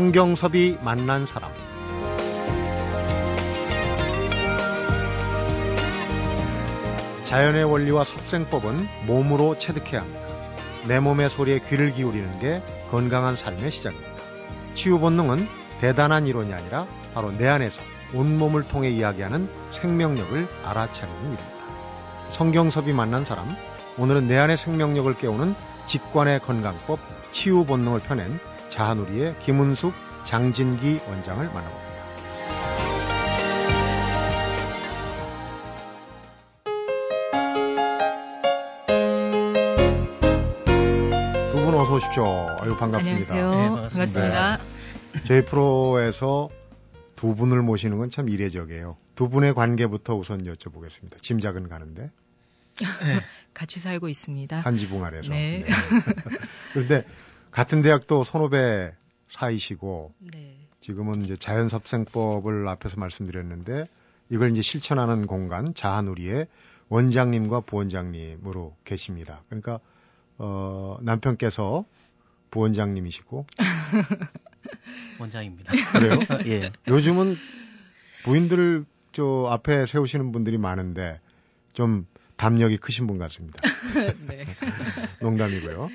성경섭이 만난 사람 자연의 원리와 섭생법은 몸으로 체득해야 합니다. 내 몸의 소리에 귀를 기울이는 게 건강한 삶의 시작입니다. 치유 본능은 대단한 이론이 아니라 바로 내 안에서 온몸을 통해 이야기하는 생명력을 알아차리는 일입니다. 성경섭이 만난 사람, 오늘은 내 안의 생명력을 깨우는 직관의 건강법, 치유 본능을 펴낸 자한우리의 김은숙, 장진기 원장을 만나봅니다. 어서 오십시오. 아유, 반갑습니다. 안녕하세요. 네, 반갑습니다. 네. 저희 프로에서 두 분을 모시는 건 참 이례적이에요. 두 분의 관계부터 우선 여쭤보겠습니다. 짐작은 가는데. 네. 같이 살고 있습니다. 한 지붕 아래서. 네. 네. 그런데 같은 대학도 선후배 사이시고 네. 지금은 이제 자연섭생법을 앞에서 말씀드렸는데 이걸 이제 실천하는 공간 자한우리의 원장님과 부원장님으로 계십니다. 그러니까 어, 남편께서 부원장님이시고 원장입니다. 그래요? 예. 요즘은 부인들을 저 앞에 세우시는 분들이 많은데 좀 담력이 크신 분 같습니다. 네. 농담이고요.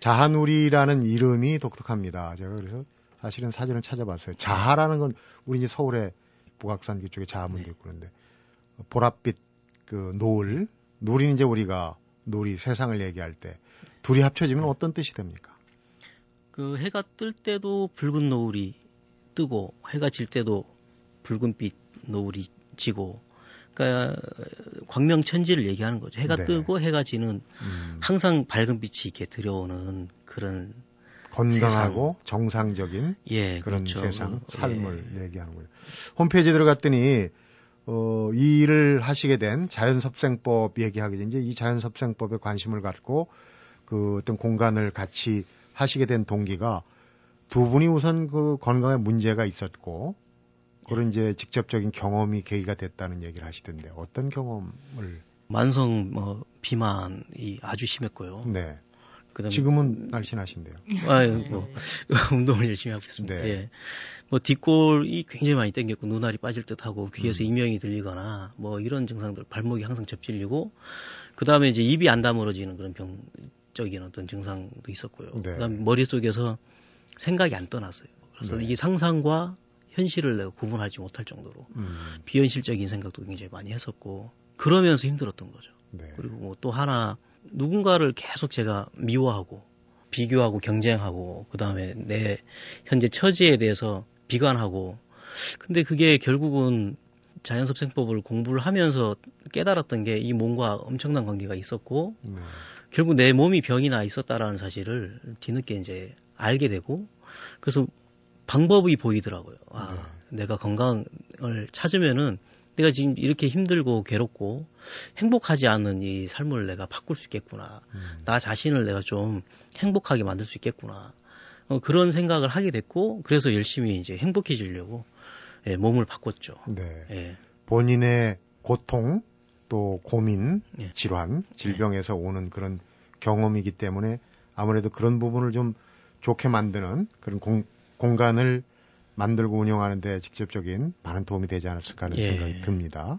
자한우리라는 이름이 독특합니다. 제가 그래서 사실은 사진을 찾아봤어요. 자하라는 건 우리 이제 서울의 북악산 그쪽에 자하문도 네. 있고 그런데 보랏빛 그 노을, 노을이 이제 우리가 놀이 세상을 얘기할 때 둘이 합쳐지면 어떤 뜻이 됩니까? 그 해가 뜰 때도 붉은 노을이 뜨고 해가 질 때도 붉은빛 노을이 지고 그러니까 광명천지를 얘기하는 거죠. 해가 네. 뜨고 해가 지는 음. 항상 밝은 빛이 이렇게 들여오는 그런 건강하고 세상. 정상적인 예, 그런 그렇죠. 세상 예. 삶을 예. 얘기하는 거예요. 홈페이지 들어갔더니 어, 이 일을 하시게 된 자연섭생법 얘기하게 된 이제 이 자연섭생법에 관심을 갖고 그 어떤 공간을 같이 하시게 된 동기가 두 분이 우선 그 건강에 문제가 있었고 그런 이제 직접적인 경험이 계기가 됐다는 얘기를 하시던데 어떤 경험을 만성 뭐 비만이 아주 심했고요. 네. 그다음에 지금은 날씬하신데요. 아, 뭐 운동을 열심히 하고 있습니다. 네. 예. 뭐 뒷골이 굉장히 많이 땡겼고 눈알이 빠질 듯하고 귀에서 음. 이명이 들리거나 뭐 이런 증상들 발목이 항상 접질리고 그다음에 이제 입이 안 다물어지는 그런 병 적인 어떤 증상도 있었고요. 네. 그다음에 머릿속에서 생각이 안 떠났어요. 그래서 네. 이게 상상과 현실을 내가 구분하지 못할 정도로 음. 비현실적인 생각도 굉장히 많이 했었고 그러면서 힘들었던 거죠. 네. 그리고 뭐 또 하나 누군가를 계속 제가 미워하고 비교하고 경쟁하고 그다음에 내 현재 처지에 대해서 비관하고 근데 그게 결국은 자연섭생법을 공부를 하면서 깨달았던 게 이 몸과 엄청난 관계가 있었고 네. 결국 내 몸이 병이 나 있었다라는 사실을 뒤늦게 이제 알게 되고 그래서 방법이 보이더라고요. 아, 네. 내가 건강을 찾으면은 내가 지금 이렇게 힘들고 괴롭고 행복하지 않은 이 삶을 내가 바꿀 수 있겠구나. 음. 나 자신을 내가 좀 행복하게 만들 수 있겠구나. 어, 그런 생각을 하게 됐고 그래서 열심히 이제 행복해지려고 예, 몸을 바꿨죠. 네. 예. 본인의 고통 또 고민, 예. 질환, 질병에서 오는 그런 경험이기 때문에 아무래도 그런 부분을 좀 좋게 만드는 그런 공, 공간을 만들고 운영하는데 직접적인 많은 도움이 되지 않았을까 하는 예. 생각이 듭니다.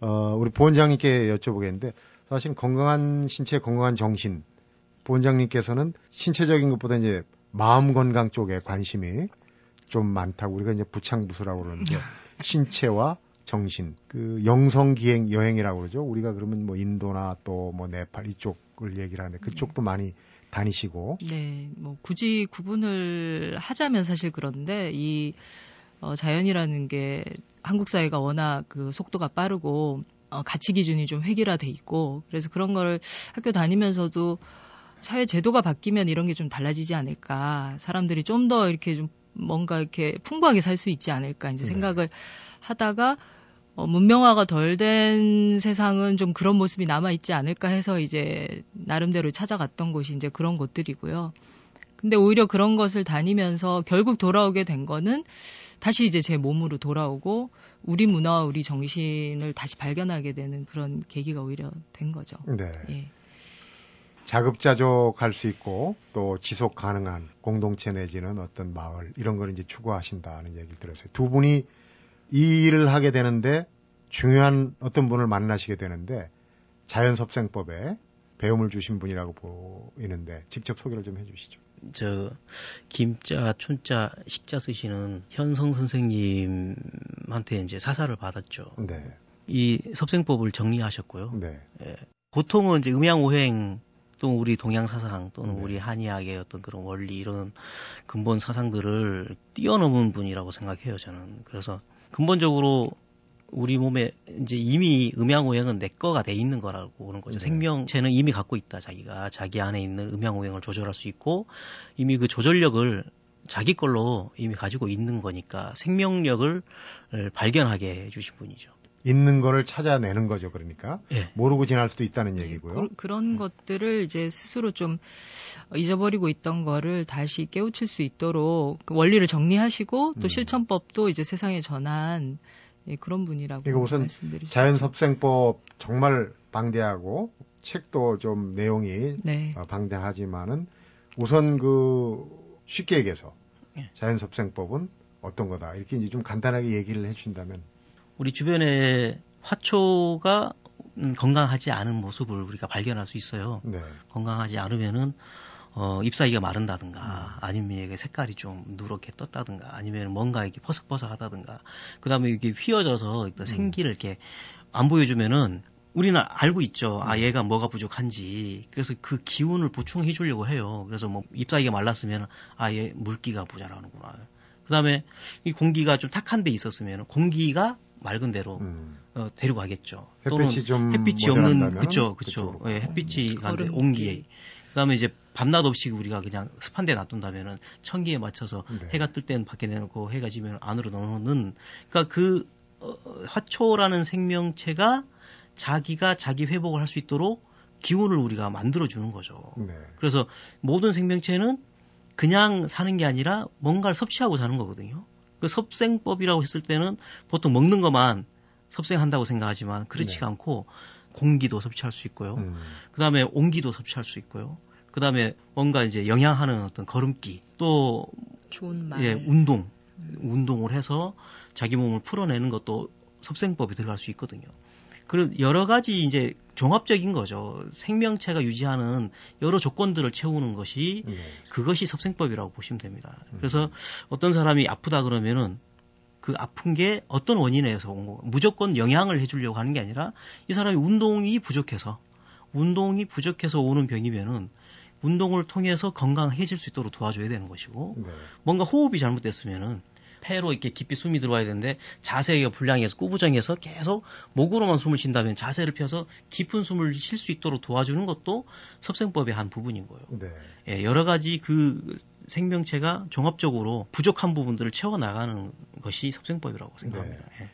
어, 우리 부원장님께 여쭤보겠는데 사실 건강한 신체, 건강한 정신 부원장님께서는 신체적인 것보다 이제 마음 건강 쪽에 관심이 좀 많다고 우리가 이제 부창부수라고 그러는데 신체와 정신, 그 영성 기행 여행이라고 그러죠. 우리가 그러면 뭐 인도나 또 뭐 네팔 이쪽을 얘기를 하는데 그쪽도 네. 많이 다니시고. 네, 뭐 굳이 구분을 하자면 사실 그런데 이 어, 자연이라는 게 한국 사회가 워낙 그 속도가 빠르고 어, 가치 기준이 좀 획일화돼 있고 그래서 그런 걸 학교 다니면서도 사회 제도가 바뀌면 이런 게 좀 달라지지 않을까 사람들이 좀 더 이렇게 좀 뭔가 이렇게 풍부하게 살 수 있지 않을까 이제 네. 생각을 네. 하다가 어, 문명화가 덜 된 세상은 좀 그런 모습이 남아 있지 않을까 해서 이제 나름대로 찾아갔던 곳이 이제 그런 곳들이고요. 근데 오히려 그런 것을 다니면서 결국 돌아오게 된 거는 다시 이제 제 몸으로 돌아오고 우리 문화와 우리 정신을 다시 발견하게 되는 그런 계기가 오히려 된 거죠. 네. 예. 자급자족할 수 있고 또 지속 가능한 공동체 내지는 어떤 마을 이런 걸 이제 추구하신다는 얘기를 들었어요. 두 분이 이 일을 하게 되는데 중요한 어떤 분을 만나시게 되는데 자연섭생법에 배움을 주신 분이라고 보이는데 직접 소개를 좀 해주시죠. 저 김자, 춘자, 식자 쓰시는 현성 선생님한테 이제 사사를 받았죠. 네. 이 섭생법을 정리하셨고요. 네. 예. 보통은 이제 음양오행 또 우리 동양 사상 또는 네. 우리 한의학의 어떤 그런 원리 이런 근본 사상들을 뛰어넘은 분이라고 생각해요 저는. 그래서 근본적으로 우리 몸에 이제 이미 음양오행은 내 거가 돼 있는 거라고 보는 거죠. 네. 생명체는 이미 갖고 있다. 자기가 자기 안에 있는 음양오행을 조절할 수 있고 이미 그 조절력을 자기 걸로 이미 가지고 있는 거니까 생명력을 발견하게 해주신 분이죠. 있는 거를 찾아내는 거죠. 그러니까 예. 모르고 지날 수도 있다는 네, 얘기고요. 그, 런 음. 것들을 이제 스스로 좀 잊어버리고 있던 거를 다시 깨우칠 수 있도록 그 원리를 정리하시고 또 음. 실천법도 이제 세상에 전한 예, 그런 분이라고 그러니까 우선. 자연섭생법 정말 방대하고 책도 좀 내용이 네. 어, 방대하지만은 우선 그 쉽게 얘기해서 예. 자연섭생법은 어떤 거다 이렇게 이제 좀 간단하게 얘기를 해주신다면 우리 주변에 화초가 음, 건강하지 않은 모습을 우리가 발견할 수 있어요. 네. 건강하지 않으면은 어, 잎사귀가 마른다든가, 음. 아니면 이게 색깔이 좀 누렇게 떴다든가, 아니면 뭔가 이렇게 퍼석퍼석하다든가, 그 다음에 이게 휘어져서 음. 생기를 이렇게 안 보여주면은 우리는 알고 있죠. 아, 음. 얘가 뭐가 부족한지. 그래서 그 기운을 보충해 주려고 해요. 그래서 뭐 잎사귀가 말랐으면, 아, 얘 물기가 모자라는구나. 그 다음에 이 공기가 좀 탁한 데 있었으면 공기가 맑은 대로 음. 어, 데리고 가겠죠. 햇빛이 좀 햇빛이 없는 그쵸 그쵸 예, 햇빛이 가는데 온기에 그다음에 이제 밤낮 없이 우리가 그냥 습한 데 놔둔다면은 천기에 맞춰서 네. 해가 뜰 때는 밖에 내놓고 해가 지면 안으로 넣는 그러니까 그 어, 화초라는 생명체가 자기가 자기 회복을 할 수 있도록 기운을 우리가 만들어 주는 거죠. 네. 그래서 모든 생명체는 그냥 사는 게 아니라 뭔가를 섭취하고 사는 거거든요. 그 섭생법이라고 했을 때는 보통 먹는 것만 섭생한다고 생각하지만 그렇지가 네. 않고 공기도 섭취할 수 있고요. 음. 그 다음에 온기도 섭취할 수 있고요. 그 다음에 뭔가 이제 영향하는 어떤 걸음기 또 좋은 말. 예, 운동, 운동을 해서 자기 몸을 풀어내는 것도 섭생법이 들어갈 수 있거든요. 그리고 여러 가지 이제 종합적인 거죠. 생명체가 유지하는 여러 조건들을 채우는 것이 네. 그것이 섭생법이라고 보시면 됩니다. 음. 그래서 어떤 사람이 아프다 그러면은 그 아픈 게 어떤 원인에서 온 거, 무조건 영향을 해주려고 하는 게 아니라 이 사람이 운동이 부족해서 운동이 부족해서 오는 병이면은 운동을 통해서 건강해질 수 있도록 도와줘야 되는 것이고 네. 뭔가 호흡이 잘못됐으면은 폐로 이렇게 깊이 숨이 들어와야 되는데 자세가 불량해서 꾸부정해서 계속 목으로만 숨을 쉰다면 자세를 펴서 깊은 숨을 쉴 수 있도록 도와주는 것도 섭생법의 한 부분인 거예요. 네. 예, 여러 가지 그 생명체가 종합적으로 부족한 부분들을 채워 나가는 것이 섭생법이라고 생각합니다. 네. 예.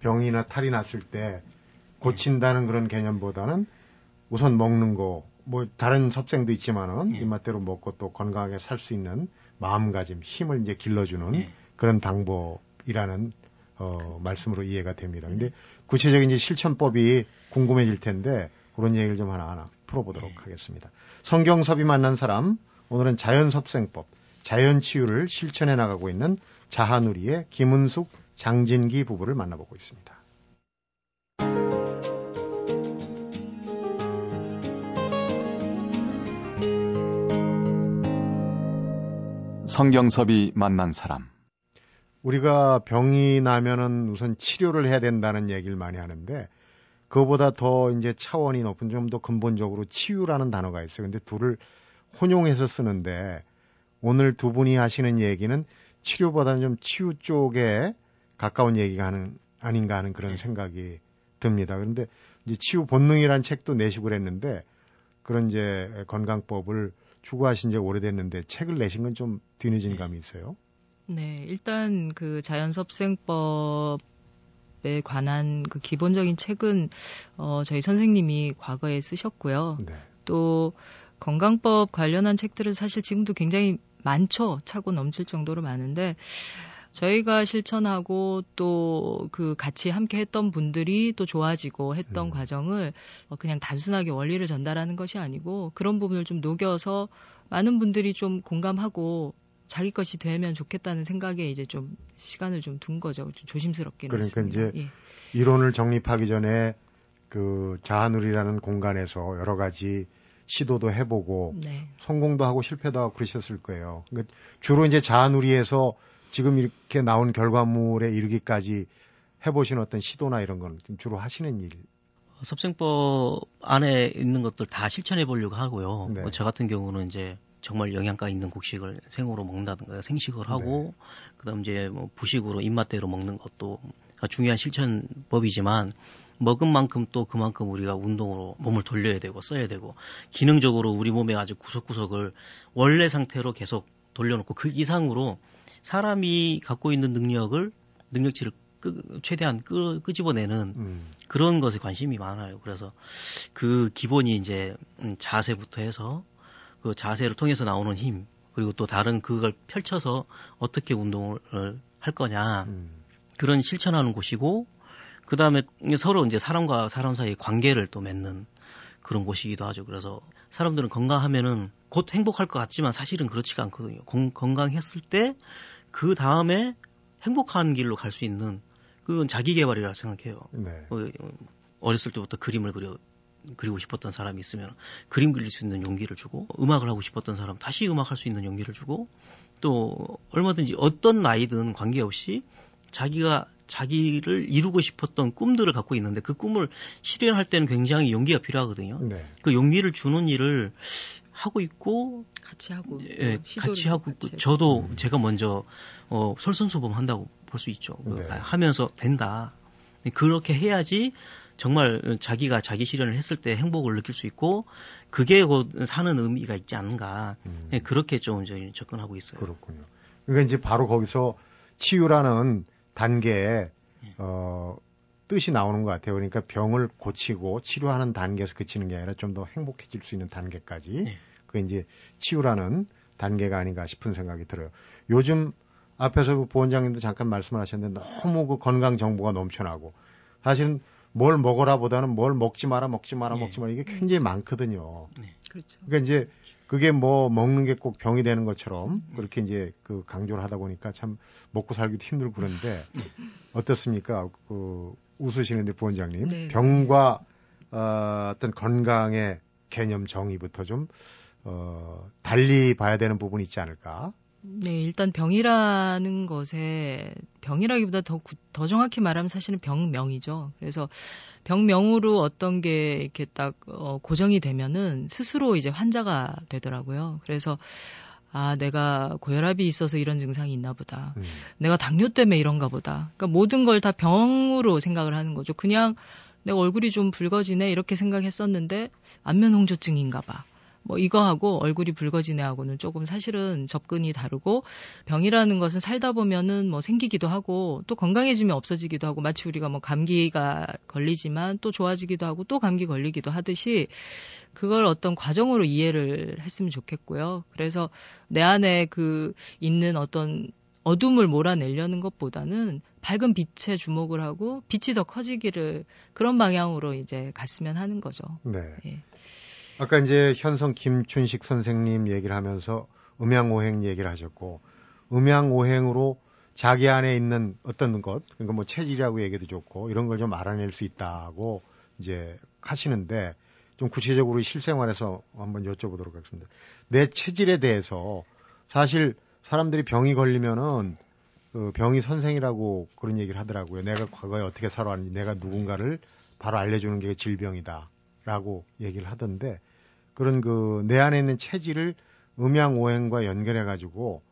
병이나 탈이 났을 때 고친다는 네. 그런 개념보다는 우선 먹는 거, 뭐 다른 섭생도 있지만은 네. 입맛대로 먹고 또 건강하게 살 수 있는 마음가짐, 힘을 이제 길러주는 네. 그런 방법이라는 어, 말씀으로 이해가 됩니다. 근데 구체적인 이제 실천법이 궁금해질 텐데 그런 얘기를 좀 하나 하나 풀어보도록 네. 하겠습니다. 성경섭이 만난 사람 오늘은 자연섭생법, 자연치유를 실천해 나가고 있는 자하누리의 김은숙, 장진기 부부를 만나보고 있습니다. 성경섭이 만난 사람 우리가 병이 나면은 우선 치료를 해야 된다는 얘기를 많이 하는데 그거보다 더 이제 차원이 높은 좀 더 근본적으로 치유라는 단어가 있어요. 근데 둘을 혼용해서 쓰는데 오늘 두 분이 하시는 얘기는 치료보다는 좀 치유 쪽에 가까운 얘기가 하는 아닌가 하는 그런 생각이 듭니다. 그런데 이제 치유 본능이란 책도 내시고 그랬는데 그런 이제 건강법을 추구하신 지 오래됐는데 책을 내신 건 좀 뒤늦은 감이 있어요. 네, 일단 그 자연섭생법 에 관한 그 기본적인 책은 어, 저희 선생님이 과거에 쓰셨고요. 네. 또 건강법 관련한 책들은 사실 지금도 굉장히 많죠. 차고 넘칠 정도로 많은데 저희가 실천하고 또 그 같이 함께 했던 분들이 또 좋아지고 했던 음. 과정을 어, 그냥 단순하게 원리를 전달하는 것이 아니고 그런 부분을 좀 녹여서 많은 분들이 좀 공감하고 자기 것이 되면 좋겠다는 생각에 이제 좀 시간을 좀 둔 거죠. 좀 조심스럽게. 그러니까 냈습니다. 이제 예. 이론을 정립하기 전에 그 자아누리라는 공간에서 여러 가지 시도도 해보고 네. 성공도 하고 실패도 하고 그러셨을 거예요. 그러니까 주로 이제 자아누리에서 지금 이렇게 나온 결과물에 이르기까지 해보신 어떤 시도나 이런 건 주로 하시는 일? 섭생법 안에 있는 것들 다 실천해 보려고 하고요. 네. 뭐저 같은 경우는 이제 정말 영양가 있는 곡식을 생으로 먹는다든가 생식을 하고 네. 그다음 이제 뭐 부식으로 입맛대로 먹는 것도 중요한 실천법이지만 먹은 만큼 또 그만큼 우리가 운동으로 몸을 돌려야 되고 써야 되고 기능적으로 우리 몸의 아주 구석구석을 원래 상태로 계속 돌려놓고 그 이상으로 사람이 갖고 있는 능력을 능력치를 끄, 최대한 끄, 끄집어내는 음. 그런 것에 관심이 많아요. 그래서 그 기본이 이제 음, 자세부터 해서 그 자세를 통해서 나오는 힘 그리고 또 다른 그걸 펼쳐서 어떻게 운동을 할 거냐 음. 그런 실천하는 곳이고 그 다음에 서로 이제 사람과 사람 사이의 관계를 또 맺는 그런 곳이기도 하죠. 그래서 사람들은 건강하면은 곧 행복할 것 같지만 사실은 그렇지가 않거든요. 건, 건강했을 때 그 다음에 행복한 길로 갈 수 있는 그건 자기 개발이라 생각해요. 네. 어, 어렸을 때부터 그림을 그려 그리고 싶었던 사람이 있으면 그림 그릴 수 있는 용기를 주고 음악을 하고 싶었던 사람 다시 음악할 수 있는 용기를 주고 또 얼마든지 어떤 나이든 관계없이 자기가 자기를 이루고 싶었던 꿈들을 갖고 있는데 그 꿈을 실현할 때는 굉장히 용기가 필요하거든요. 네. 그 용기를 주는 일을 하고 있고 같이 하고 예, 같이 하고 같이 저도 음. 제가 먼저 어 솔선수범 한다고 볼 수 있죠. 그 네. 하면서 된다. 그렇게 해야지 정말 자기가 자기 실현을 했을 때 행복을 느낄 수 있고 그게 곧 사는 의미가 있지 않은가 음. 예, 그렇게 좀 저희 접근하고 있어요. 그렇군요. 그러니까 이제 바로 거기서 치유라는 단계에 예. 어, 뜻이 나오는 것 같아요. 그러니까 병을 고치고 치료하는 단계에서 그치는 게 아니라 좀 더 행복해질 수 있는 단계까지 네. 그게 이제 치유라는 단계가 아닌가 싶은 생각이 들어요. 요즘 앞에서 그 부원장님도 잠깐 말씀을 하셨는데 너무 그 건강 정보가 넘쳐나고 사실은 뭘 먹어라 보다는 뭘 먹지 마라 먹지 마라 네. 먹지 마라 이게 굉장히 많거든요. 네. 그렇죠. 그러니까 이제 그게 뭐 먹는 게 꼭 병이 되는 것처럼 그렇게 이제 그 강조를 하다 보니까 참 먹고 살기도 힘들고 그런데 어떻습니까? 그 웃으시는데 부원장님 네. 병과 어, 어떤 건강의 개념 정의부터 좀 어, 달리 봐야 되는 부분이 있지 않을까? 네, 일단 병이라는 것에 병이라기보다 더, 더 정확히 말하면 사실은 병명이죠. 그래서 병명으로 어떤 게 이렇게 딱 어, 고정이 되면은 스스로 이제 환자가 되더라고요. 그래서 아, 내가 고혈압이 있어서 이런 증상이 있나 보다. 음. 내가 당뇨 때문에 이런가 보다. 그러니까 모든 걸 다 병으로 생각을 하는 거죠. 그냥 내가 얼굴이 좀 붉어지네 이렇게 생각했었는데 안면 홍조증인가 봐. 뭐 이거하고 얼굴이 붉어지네하고는 조금 사실은 접근이 다르고 병이라는 것은 살다 보면은 뭐 생기기도 하고 또 건강해지면 없어지기도 하고 마치 우리가 뭐 감기가 걸리지만 또 좋아지기도 하고 또 감기 걸리기도 하듯이 그걸 어떤 과정으로 이해를 했으면 좋겠고요. 그래서 내 안에 그 있는 어떤 어둠을 몰아내려는 것보다는 밝은 빛에 주목을 하고 빛이 더 커지기를 그런 방향으로 이제 갔으면 하는 거죠. 네. 예. 아까 이제 현성 김춘식 선생님 얘기를 하면서 음양오행 얘기를 하셨고 음양오행으로 자기 안에 있는 어떤 것 그러니까 뭐 체질이라고 얘기도 좋고 이런 걸 좀 알아낼 수 있다고 이제 하시는데 좀 구체적으로 실생활에서 한번 여쭤보도록 하겠습니다. 내 체질에 대해서 사실 사람들이 병이 걸리면은 그 병이 선생이라고 그런 얘기를 하더라고요. 내가 과거에 어떻게 살아왔는지 내가 누군가를 바로 알려주는 게 질병이다. 라고 얘기를 하던데 그런 그 내 안에 있는 체질을 음양오행과 연결해 가지고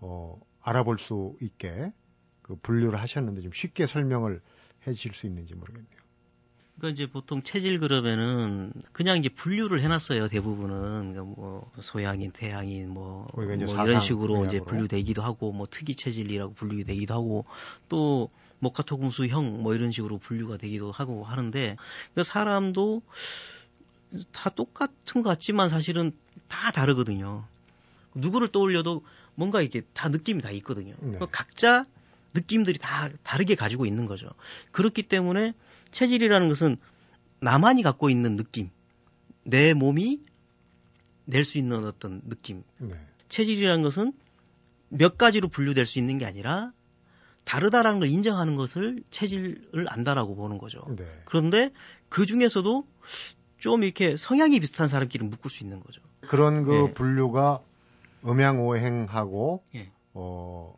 어 알아볼 수 있게 그 분류를 하셨는데 좀 쉽게 설명을 해 주실 수 있는지 모르겠네요. 그러니까 이제 보통 체질 그러면은 그냥 이제 분류를 해놨어요 대부분은 그러니까 뭐 소양인, 태양인 뭐, 뭐 이런 식으로. 이제 분류되기도 하고 뭐 특이 체질이라고 분류되기도 하고 또 목화토금수형 뭐 이런 식으로 분류가 되기도 하고 하는데 그 사람도 다 똑같은 것 같지만 사실은 다 다르거든요. 누구를 떠올려도 뭔가 이게 다 느낌이 다 있거든요. 네. 각자 느낌들이 다 다르게 가지고 있는 거죠. 그렇기 때문에 체질이라는 것은 나만이 갖고 있는 느낌, 내 몸이 낼 수 있는 어떤 느낌. 네. 체질이라는 것은 몇 가지로 분류될 수 있는 게 아니라 다르다라는 걸 인정하는 것을 체질을 안다라고 보는 거죠. 네. 그런데 그 중에서도 좀 이렇게 성향이 비슷한 사람끼리 묶을 수 있는 거죠. 그런 그 네. 분류가 음양오행하고 네. 어,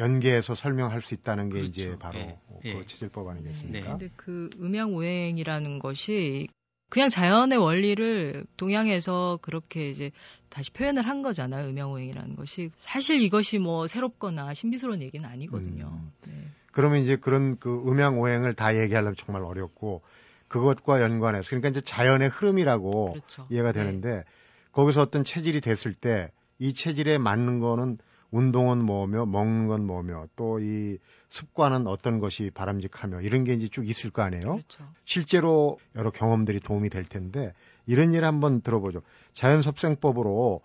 연계해서 설명할 수 있다는 게 그렇죠. 이제 바로 네. 그 예. 체질법 아니겠습니까? 네. 근데 그 음양 오행이라는 것이 그냥 자연의 원리를 동양에서 그렇게 이제 다시 표현을 한 거잖아요. 음양오행이라는 것이 사실 이것이 뭐 새롭거나 신비스러운 얘기는 아니거든요. 음. 네. 그러면 이제 그런 그 음양오행을 다 얘기하려면 정말 어렵고 그것과 연관해서 그러니까 이제 자연의 흐름이라고 그렇죠. 이해가 네. 되는데 네. 거기서 어떤 체질이 됐을 때 이 체질에 맞는 거는 운동은 뭐며 먹는 건 뭐며 또 이 습관은 어떤 것이 바람직하며 이런 게 이제 쭉 있을 거 아니에요. 그렇죠. 실제로 여러 경험들이 도움이 될 텐데 이런 일 한번 들어보죠. 자연섭생법으로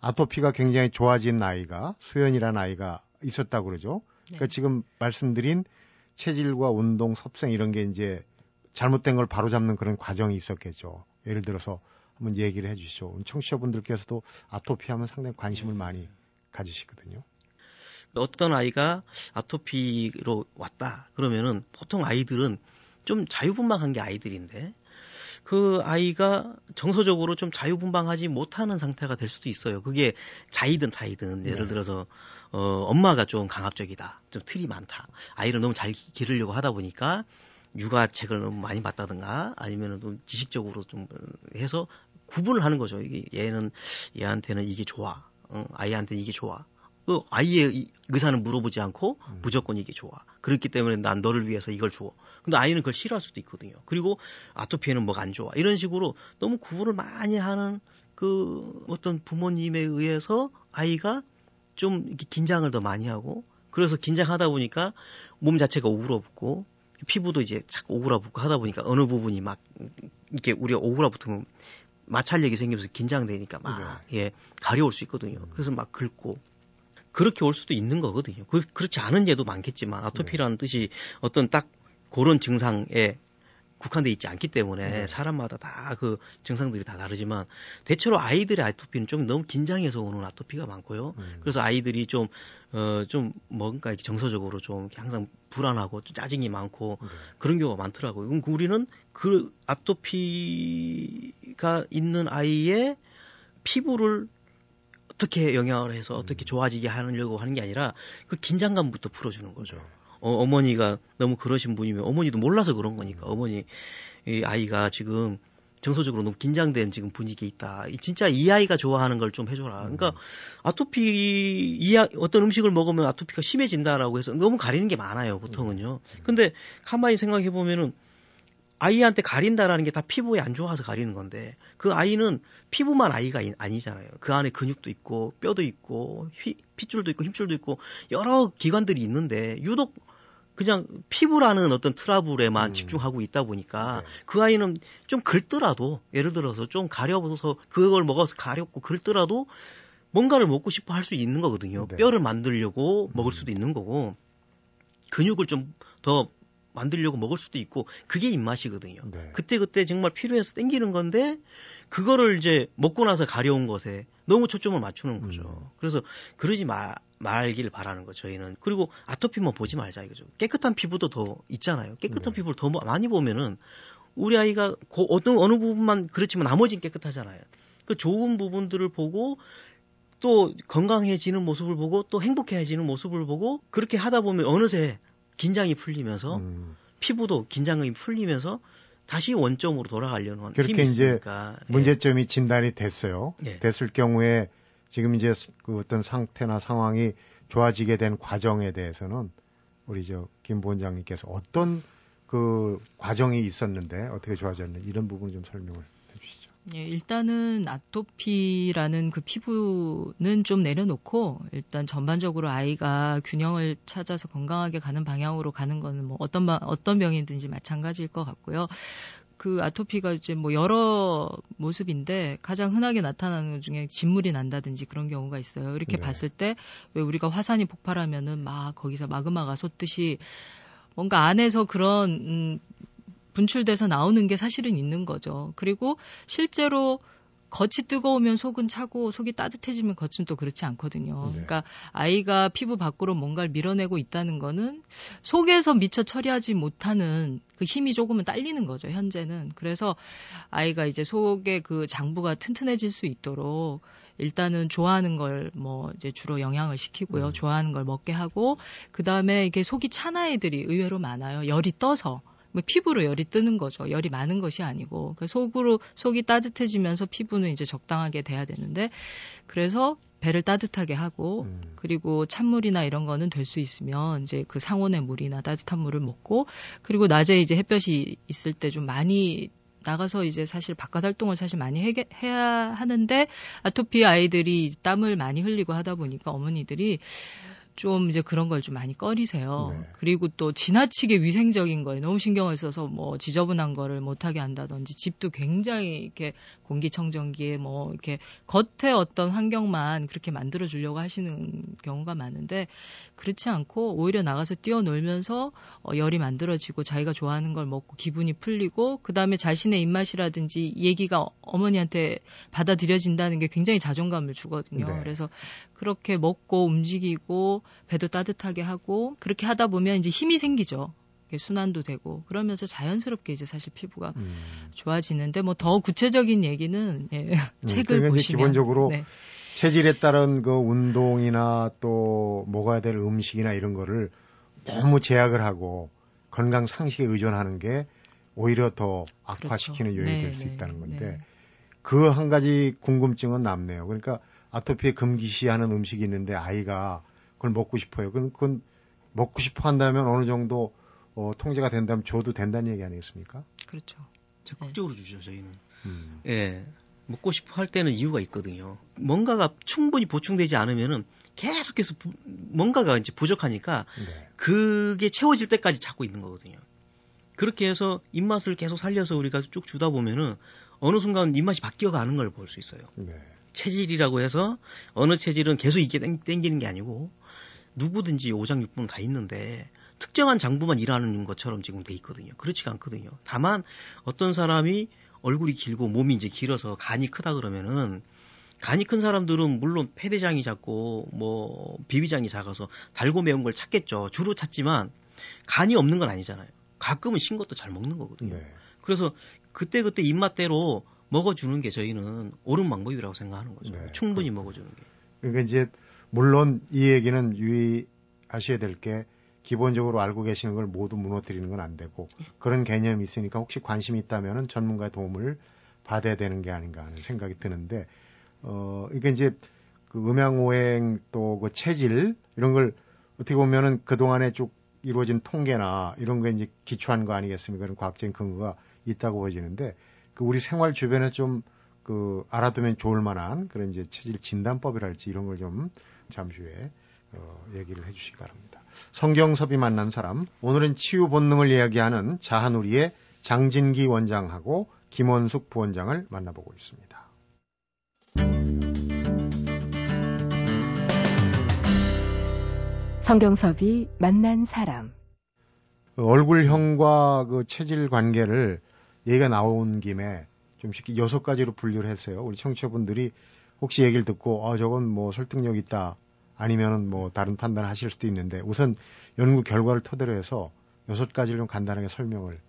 아토피가 굉장히 좋아진 아이가 수연이라는 아이가 있었다고 그러죠. 네. 그러니까 지금 말씀드린 체질과 운동, 섭생 이런 게 이제 잘못된 걸 바로잡는 그런 과정이 있었겠죠. 예를 들어서 한번 얘기를 해 주시죠. 청취자분들께서도 아토피 하면 상당히 관심을 많이 가지시거든요. 어떤 아이가 아토피로 왔다 그러면은 보통 아이들은 좀 자유분방한 게 아이들인데 그 아이가 정서적으로 좀 자유분방하지 못하는 상태가 될 수도 있어요. 그게 자이든 타이든 예를 네. 들어서 어 엄마가 좀 강압적이다. 좀 틀이 많다. 아이를 너무 잘 기르려고 하다 보니까 육아책을 너무 많이 봤다든가 아니면은 좀 지식적으로 좀 해서 구분을 하는 거죠. 이게 얘는 얘한테는 이게 좋아. 어, 아이한테는 이게 좋아. 그 아이의 의사는 물어보지 않고 음. 무조건 이게 좋아. 그렇기 때문에 난 너를 위해서 이걸 줘. 근데 아이는 그걸 싫어할 수도 있거든요. 그리고 아토피에는 뭐가 안 좋아. 이런 식으로 너무 구분을 많이 하는 그 어떤 부모님에 의해서 아이가 좀 이렇게 긴장을 더 많이 하고 그래서 긴장하다 보니까 몸 자체가 오그러붙고 피부도 이제 자꾸 오그라붙고 하다 보니까 어느 부분이 막 이렇게 우리가 오그라붙으면 마찰력이 생기면서 긴장되니까 막 네. 예, 가려울 수 있거든요. 그래서 막 긁고 그렇게 올 수도 있는 거거든요. 그, 그렇지 않은 예도 많겠지만 아토피라는 네. 뜻이 어떤 딱 그런 증상에 국한돼 있지 않기 때문에 네. 사람마다 다 그 증상들이 다 다르지만 대체로 아이들의 아토피는 좀 너무 긴장해서 오는 아토피가 많고요. 음. 그래서 아이들이 좀 어, 좀 뭔가 이렇게 정서적으로 좀 항상 불안하고 좀 짜증이 많고 네. 그런 경우가 많더라고요. 그럼 우리는 그 아토피가 있는 아이의 피부를 어떻게 영향을 해서 어떻게 음. 좋아지게 하려고 하는 게 아니라 그 긴장감부터 풀어주는 거죠. 네. 어, 어머니가 너무 그러신 분이면 어머니도 몰라서 그런 거니까 어머니 이 아이가 지금 정서적으로 너무 긴장된 지금 분위기에 있다. 진짜 이 아이가 좋아하는 걸 좀 해줘라. 그러니까 아토피 이 아, 어떤 음식을 먹으면 아토피가 심해진다라고 해서 너무 가리는 게 많아요. 보통은요. 근데 가만히 생각해 보면은 아이한테 가린다라는 게 다 피부에 안 좋아서 가리는 건데 그 아이는 피부만 아이가 아니잖아요. 그 안에 근육도 있고 뼈도 있고 휘, 핏줄도 있고 힘줄도 있고 여러 기관들이 있는데 유독 그냥 피부라는 어떤 트러블에만 음. 집중하고 있다 보니까 네. 그 아이는 좀 긁더라도 예를 들어서 좀 가려워서 그걸 먹어서 가렵고 긁더라도 뭔가를 먹고 싶어 할 수 있는 거거든요. 네. 뼈를 만들려고 음. 먹을 수도 있는 거고 근육을 좀 더 만들려고 먹을 수도 있고 그게 입맛이거든요. 네. 그때 그때 정말 필요해서 땡기는 건데 그거를 이제 먹고 나서 가려운 것에 너무 초점을 맞추는 거죠. 음. 그래서 그러지 마, 말길 바라는 거 저희는. 그리고 아토피만 보지 말자 이거죠. 깨끗한 피부도 더 있잖아요. 깨끗한 네. 피부를 더 많이 보면은 우리 아이가 그 어느 어느 부분만 그렇지만 나머지는 깨끗하잖아요. 그 좋은 부분들을 보고 또 건강해지는 모습을 보고 또 행복해지는 모습을 보고 그렇게 하다 보면 어느새 긴장이 풀리면서 음. 피부도 긴장이 풀리면서 다시 원점으로 돌아가려는 그렇게 이제 있으니까. 예. 문제점이 진단이 됐어요. 예. 됐을 경우에 지금 이제 그 어떤 상태나 상황이 좋아지게 된 과정에 대해서는 우리 저김 부원장님께서 어떤 그 과정이 있었는데 어떻게 좋아졌는지 이런 부분 좀 설명을 예, 일단은 아토피라는 그 피부는 좀 내려놓고 일단 전반적으로 아이가 균형을 찾아서 건강하게 가는 방향으로 가는 거는 뭐 어떤 어떤 병이든지 마찬가지일 것 같고요. 그 아토피가 이제 뭐 여러 모습인데 가장 흔하게 나타나는 것 중에 진물이 난다든지 그런 경우가 있어요. 이렇게 네. 봤을 때 왜 우리가 화산이 폭발하면은 막 거기서 마그마가 솟듯이 뭔가 안에서 그런 음 분출돼서 나오는 게 사실은 있는 거죠. 그리고 실제로 겉이 뜨거우면 속은 차고 속이 따뜻해지면 겉은 또 그렇지 않거든요. 네. 그러니까 아이가 피부 밖으로 뭔가를 밀어내고 있다는 거는 속에서 미처 처리하지 못하는 그 힘이 조금은 딸리는 거죠. 현재는. 그래서 아이가 이제 속에 그 장부가 튼튼해질 수 있도록 일단은 좋아하는 걸 뭐 이제 주로 영향을 시키고요. 음. 좋아하는 걸 먹게 하고 그다음에 이게 속이 찬 아이들이 의외로 많아요. 열이 떠서. 뭐 피부로 열이 뜨는 거죠. 열이 많은 것이 아니고 그 속으로 속이 따뜻해지면서 피부는 이제 적당하게 돼야 되는데 그래서 배를 따뜻하게 하고 음. 그리고 찬물이나 이런 거는 될 수 있으면 이제 그 상온의 물이나 따뜻한 물을 먹고 그리고 낮에 이제 햇볕이 있을 때 좀 많이 나가서 이제 사실 바깥 활동을 사실 많이 해, 해야 하는데 아토피 아이들이 땀을 많이 흘리고 하다 보니까 어머니들이 좀 이제 그런 걸 좀 많이 꺼리세요. 네. 그리고 또 지나치게 위생적인 거에 너무 신경을 써서 뭐 지저분한 거를 못하게 한다든지 집도 굉장히 이렇게 공기청정기에 뭐 이렇게 겉에 어떤 환경만 그렇게 만들어 주려고 하시는 경우가 많은데 그렇지 않고 오히려 나가서 뛰어놀면서 어, 열이 만들어지고 자기가 좋아하는 걸 먹고 기분이 풀리고 그 다음에 자신의 입맛이라든지 얘기가 어머니한테 받아들여진다는 게 굉장히 자존감을 주거든요. 네. 그래서 그렇게 먹고 움직이고 배도 따뜻하게 하고 그렇게 하다 보면 이제 힘이 생기죠. 순환도 되고 그러면서 자연스럽게 이제 사실 피부가 음. 좋아지는데 뭐 더 구체적인 얘기는 예, 음, 책을 보시면 기본적으로 네. 체질에 따른 그 운동이나 또 먹어야 될 음식이나 이런 거를 너무 제약을 하고 건강 상식에 의존하는 게 오히려 더 악화시키는 그렇죠. 요인이 네, 될수 네, 있다는 건데 네. 그한 가지 궁금증은 남네요. 그러니까 아토피에 금기시하는 음식이 있는데 아이가 그걸 먹고 싶어요. 그건, 그건 먹고 싶어 한다면 어느 정도 어, 통제가 된다면 줘도 된다는 얘기 아니겠습니까? 그렇죠. 적극적으로 네. 주죠, 저희는. 음. 예. 먹고 싶어 할 때는 이유가 있거든요. 뭔가가 충분히 보충되지 않으면은 계속해서 부, 뭔가가 이제 부족하니까 네. 그게 채워질 때까지 찾고 있는 거거든요. 그렇게 해서 입맛을 계속 살려서 우리가 쭉 주다 보면은 어느 순간 입맛이 바뀌어 가는 걸 볼 수 있어요. 네. 체질이라고 해서 어느 체질은 계속 이게 땡기는 게 아니고 누구든지 오장육부는 다 있는데 특정한 장부만 일하는 것처럼 지금 돼 있거든요. 그렇지가 않거든요. 다만 어떤 사람이 얼굴이 길고 몸이 이제 길어서 간이 크다 그러면은 간이 큰 사람들은 물론 폐대장이 작고 뭐 비위장이 작아서 달고 매운 걸 찾겠죠. 주로 찾지만 간이 없는 건 아니잖아요. 가끔은 신 것도 잘 먹는 거거든요. 네. 그래서 그때 그때 입맛대로 먹어주는 게 저희는 옳은 방법이라고 생각하는 거죠. 네, 충분히. 먹어주는 게. 그러니까 이제 물론 이 얘기는 유의하셔야 될 게 기본적으로 알고 계시는 걸 모두 무너뜨리는 건 안 되고 예. 그런 개념이 있으니까 혹시 관심이 있다면은 전문가의 도움을 받아야 되는 게 아닌가 하는 생각이 드는데 어 이게 이제 그 음양오행 또 그 체질 이런 걸 어떻게 보면은 그 동안에 쭉 이루어진 통계나 이런 게 이제 기초한 거 아니겠습니까? 그런 과학적인 근거가 있다고 보여지는데 그 우리 생활 주변에 좀 그 알아두면 좋을 만한 그런 이제 체질 진단법이랄지 이런 걸 좀 잠시 후에 어, 얘기를 해주시기 바랍니다. 성경섭이 만난 사람 오늘은 치유 본능을 이야기하는 자한우리의 장진기 원장하고 김원숙 부원장을 만나보고 있습니다. 성경섭이 만난 사람 얼굴형과 그 체질 관계를 얘기가 나온 김에 좀 쉽게 여섯 가지로 분류를 했어요. 우리 청취자분들이 혹시 얘기를 듣고 아 저건 뭐 설득력 있다 아니면은 뭐 다른 판단을 하실 수도 있는데 우선 연구 결과를 토대로 해서 여섯 가지를 좀 간단하게 설명을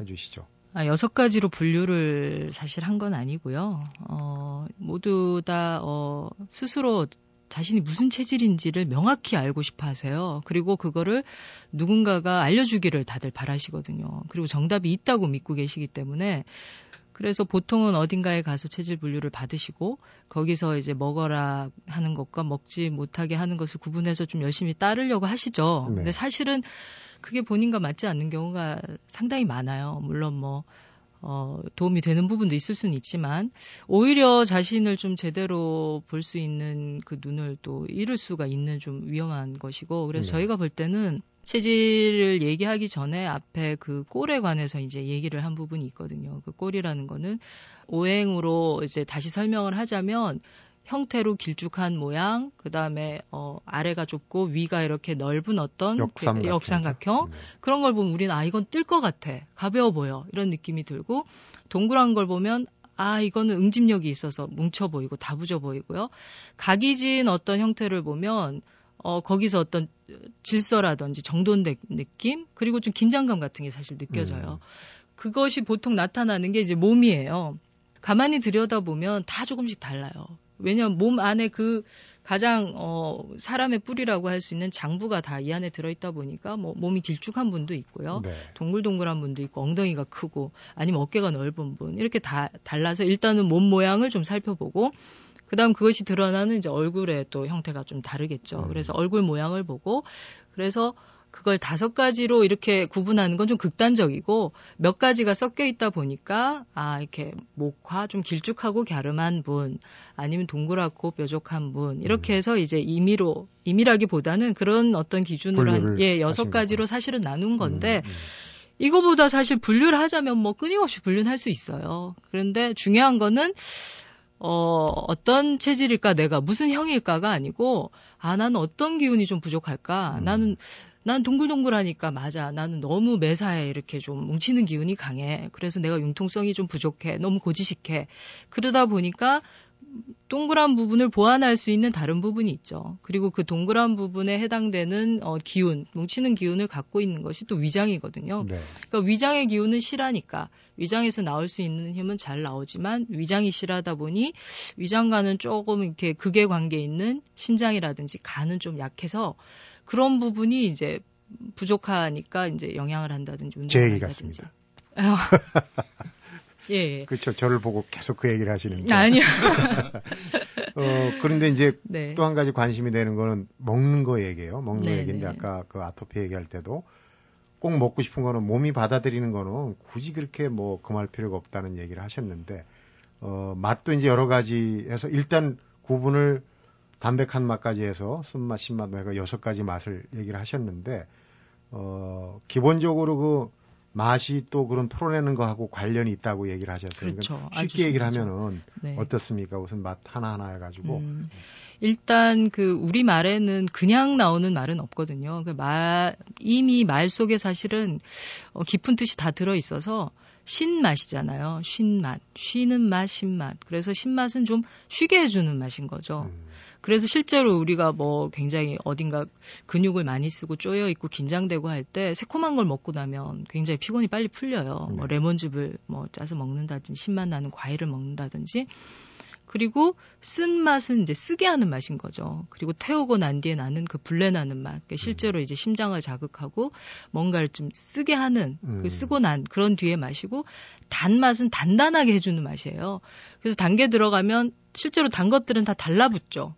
해주시죠. 아, 여섯 가지로 분류를 사실 한 건 아니고요. 어, 모두 다 어, 스스로 자신이 무슨 체질인지를 명확히 알고 싶어 하세요. 그리고 그거를 누군가가 알려주기를 다들 바라시거든요. 그리고 정답이 있다고 믿고 계시기 때문에 그래서 보통은 어딘가에 가서 체질 분류를 받으시고 거기서 이제 먹어라 하는 것과 먹지 못하게 하는 것을 구분해서 좀 열심히 따르려고 하시죠. 네. 근데 사실은 그게 본인과 맞지 않는 경우가 상당히 많아요. 물론 뭐 어, 도움이 되는 부분도 있을 수는 있지만 오히려 자신을 좀 제대로 볼 수 있는 그 눈을 또 잃을 수가 있는 좀 위험한 것이고 그래서 네. 저희가 볼 때는 체질을 얘기하기 전에 앞에 그 꼴에 관해서 이제 얘기를 한 부분이 있거든요. 그 꼴이라는 거는 오행으로 이제 다시 설명을 하자면 형태로 길쭉한 모양, 그 다음에 어, 아래가 좁고 위가 이렇게 넓은 어떤 역삼각형, 그 역삼각형. 네. 그런 걸 보면 우리는 아 이건 뜰 것 같아, 가벼워 보여 이런 느낌이 들고 동그란 걸 보면 아 이거는 응집력이 있어서 뭉쳐 보이고 다부져 보이고요. 각이 진 어떤 형태를 보면 어, 거기서 어떤 질서라든지 정돈된 느낌, 그리고 좀 긴장감 같은 게 사실 느껴져요. 음. 그것이 보통 나타나는 게 이제 몸이에요. 가만히 들여다보면 다 조금씩 달라요. 왜냐하면 몸 안에 그 가장 어 사람의 뿌리라고 할 수 있는 장부가 다 이 안에 들어있다 보니까 뭐 몸이 길쭉한 분도 있고요, 네. 동글동글한 분도 있고 엉덩이가 크고 아니면 어깨가 넓은 분 이렇게 다 달라서 일단은 몸 모양을 좀 살펴보고 그다음 그것이 드러나는 이제 얼굴의 또 형태가 좀 다르겠죠. 음. 그래서 얼굴 모양을 보고 그래서 그걸 다섯 가지로 이렇게 구분하는 건 좀 극단적이고 몇 가지가 섞여 있다 보니까 아 이렇게 목화 좀 길쭉하고 갸름한 분 아니면 동그랗고 뾰족한 분 이렇게 음. 해서 이제 임의로 임의라기보다는 그런 어떤 기준으로 한예 여섯 가지로 사실은 나눈 건데 음, 음. 이거보다 사실 분류를 하자면 뭐 끊임없이 분류는 할 수 있어요. 그런데 중요한 거는 어, 어떤 체질일까 내가 무슨 형일까가 아니고 아 나는 어떤 기운이 좀 부족할까? 음. 나는 난 동글동글하니까 맞아. 나는 너무 매사에 이렇게 좀 뭉치는 기운이 강해. 그래서 내가 융통성이 좀 부족해. 너무 고지식해. 그러다 보니까 동그란 부분을 보완할 수 있는 다른 부분이 있죠. 그리고 그 동그란 부분에 해당되는 어, 기운, 뭉치는 기운을 갖고 있는 것이 또 위장이거든요. 네. 그러니까 위장의 기운은 실하니까 위장에서 나올 수 있는 힘은 잘 나오지만 위장이 실하다 보니 위장과는 조금 이렇게 극의 관계 있는 신장이라든지 간은 좀 약해서 그런 부분이 이제 부족하니까 이제 영향을 한다든지 운동을 한다든지. 예. 그렇죠. 저를 보고 계속 그 얘기를 하시는. 아니요. 어, 그런데 이제 네. 또한 가지 관심이 되는 거는 먹는 거 얘기예요. 먹는 네, 거 얘기인데 네. 아까 그 아토피 얘기할 때도 꼭 먹고 싶은 거는 몸이 받아들이는 거는 굳이 그렇게 뭐 금할 필요가 없다는 얘기를 하셨는데 어, 맛도 이제 여러 가지 해서 일단 구분을 담백한 맛까지 해서 쓴맛, 신맛, 뭐 여섯 가지 맛을 얘기를 하셨는데 어, 기본적으로 그 맛이 또 그런 풀어내는 거하고 관련이 있다고 얘기를 하셨어요. 그렇죠. 쉽게 얘기를 하면은 네. 어떻습니까? 우선 맛 하나하나 해가지고. 음. 일단 그 우리 말에는 그냥 나오는 말은 없거든요. 그 말, 이미 말 속에 사실은 어, 깊은 뜻이 다 들어 있어서 신 맛이잖아요. 쉰 맛. 쉬는 맛, 신맛. 그래서 신맛은 좀 쉬게 해주는 맛인 거죠. 음. 그래서 실제로 우리가 뭐 굉장히 어딘가 근육을 많이 쓰고 쪼여 있고 긴장되고 할 때 새콤한 걸 먹고 나면 굉장히 피곤이 빨리 풀려요. 뭐 네. 뭐 레몬즙을 뭐 짜서 먹는다든지 신맛 나는 과일을 먹는다든지 그리고 쓴 맛은 이제 쓰게 하는 맛인 거죠. 그리고 태우고 난 뒤에 나는 그 불내 나는 맛. 그러니까 실제로 이제 심장을 자극하고 뭔가를 좀 쓰게 하는 그 음. 쓰고 난 그런 뒤에 마시고 단 맛은 단단하게 해주는 맛이에요. 그래서 단계 들어가면 실제로 단 것들은 다 달라붙죠.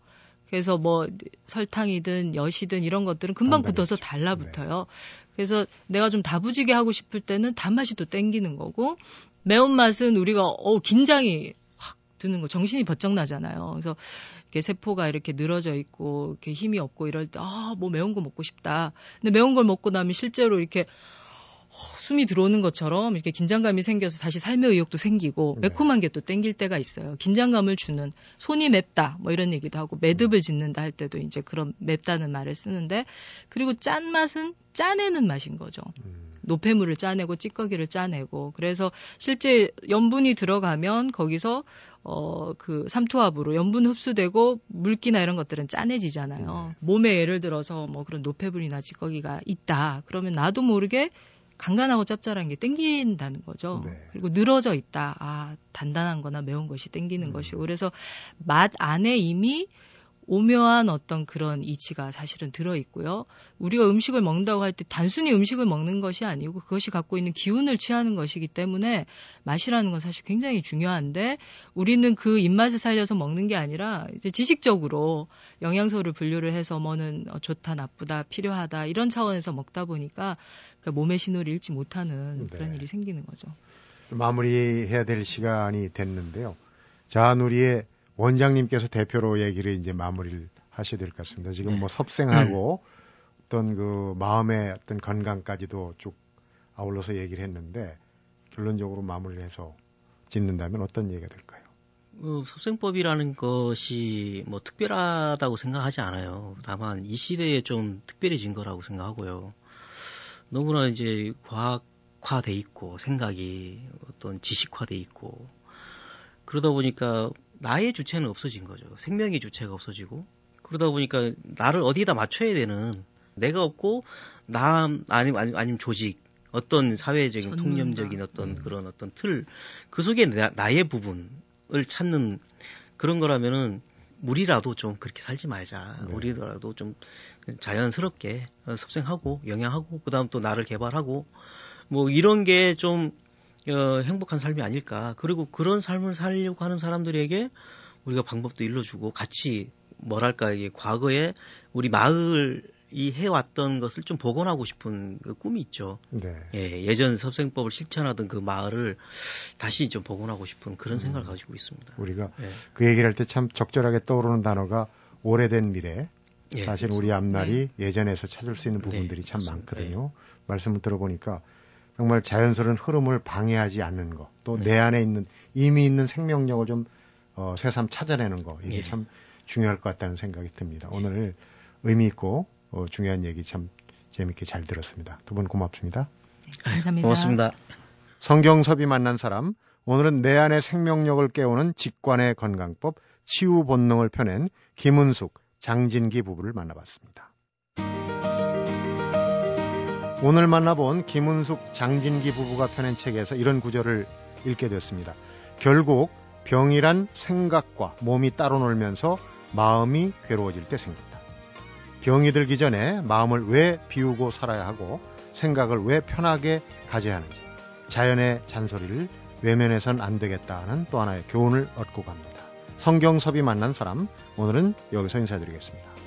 그래서 뭐 설탕이든 엿이든 이런 것들은 금방 굳어서 달라붙어요. 네. 그래서 내가 좀 다부지게 하고 싶을 때는 단맛이 또 땡기는 거고 매운맛은 우리가 어 긴장이 확 드는 거 정신이 번쩍 나잖아요. 그래서 이렇게 세포가 이렇게 늘어져 있고 이렇게 힘이 없고 이럴 때 아 뭐 매운 거 먹고 싶다. 근데 매운 걸 먹고 나면 실제로 이렇게 숨이 들어오는 것처럼 이렇게 긴장감이 생겨서 다시 삶의 의욕도 생기고 네. 매콤한 게 또 땡길 때가 있어요. 긴장감을 주는 손이 맵다 뭐 이런 얘기도 하고 매듭을 짓는다 할 때도 이제 그런 맵다는 말을 쓰는데 그리고 짠 맛은 짜내는 맛인 거죠. 음. 노폐물을 짜내고 찌꺼기를 짜내고 그래서 실제 염분이 들어가면 거기서 어 그 삼투압으로 염분 흡수되고 물기나 이런 것들은 짜내지잖아요. 네. 몸에 예를 들어서 뭐 그런 노폐물이나 찌꺼기가 있다. 그러면 나도 모르게 간간하고 짭짤한 게 땡긴다는 거죠. 네. 그리고 늘어져 있다. 아, 단단한 거나 매운 것이 땡기는 음. 것이고. 그래서 맛 안에 이미 오묘한 어떤 그런 이치가 사실은 들어 있고요. 우리가 음식을 먹는다고 할 때 단순히 음식을 먹는 것이 아니고 그것이 갖고 있는 기운을 취하는 것이기 때문에 맛이라는 건 사실 굉장히 중요한데 우리는 그 입맛을 살려서 먹는 게 아니라 이제 지식적으로 영양소를 분류를 해서 뭐는 좋다, 나쁘다, 필요하다 이런 차원에서 먹다 보니까 그러니까 몸의 신호를 잃지 못하는 네. 그런 일이 생기는 거죠. 마무리해야 될 시간이 됐는데요. 자누리의 원장님께서 대표로 얘기를 이제 마무리를 하셔야 될 것 같습니다. 지금 네. 뭐 섭생하고 어떤 그 마음의 어떤 건강까지도 쭉 아울러서 얘기를 했는데 결론적으로 마무리를 해서 짓는다면 어떤 얘기가 될까요? 어, 섭생법이라는 것이 뭐 특별하다고 생각하지 않아요. 다만 이 시대에 좀 특별해진 거라고 생각하고요. 너무나 이제 과학화돼 있고 생각이 어떤 지식화돼 있고 그러다 보니까 나의 주체는 없어진 거죠. 생명의 주체가 없어지고 그러다 보니까 나를 어디다 맞춰야 되는 내가 없고 나 아니면 아니면, 아니면 조직 어떤 사회적인 전문가. 통념적인 어떤 음. 그런 어떤 틀 그 속에 나, 나의 부분을 찾는 그런 거라면은 우리라도 좀 그렇게 살지 말자. 네. 우리라도 좀 자연스럽게 섭생하고 영향하고 그다음 또 나를 개발하고 뭐 이런 게좀 어, 행복한 삶이 아닐까. 그리고 그런 삶을 살려고 하는 사람들에게 우리가 방법도 일러주고 같이 뭐랄까 이게 과거에 우리 마을 이 해왔던 것을 좀 복원하고 싶은 그 꿈이 있죠. 네. 예, 예전 섭생법을 실천하던 그 마을을 다시 좀 복원하고 싶은 그런 음. 생각을 가지고 있습니다. 우리가 예. 그 얘기를 할 때 참 적절하게 떠오르는 단어가 오래된 미래. 예, 사실 그렇죠. 우리 앞날이 네. 예전에서 찾을 수 있는 부분들이 네, 참 많거든요. 네. 말씀을 들어보니까 정말 자연스러운 흐름을 방해하지 않는 거, 또내 네. 안에 있는 이미 있는 생명력을 좀 어, 새삼 찾아내는 거 이게 예. 참 중요할 것 같다는 생각이 듭니다. 오늘 의미 있고 어, 중요한 얘기 참 재밌게 잘 들었습니다. 두 분 고맙습니다. 네, 감사합니다. 고맙습니다. 성경섭이 만난 사람 오늘은 내 안의 생명력을 깨우는 직관의 건강법 치유 본능을 펴낸 김은숙 장진기 부부를 만나봤습니다. 오늘 만나본 김은숙 장진기 부부가 펴낸 책에서 이런 구절을 읽게 됐습니다. 결국 병이란 생각과 몸이 따로 놀면서 마음이 괴로워질 때 생긴다. 병이 들기 전에 마음을 왜 비우고 살아야 하고 생각을 왜 편하게 가져야 하는지 자연의 잔소리를 외면해선 안 되겠다는 또 하나의 교훈을 얻고 갑니다. 성경섭이 만난 사람 오늘은 여기서 인사드리겠습니다.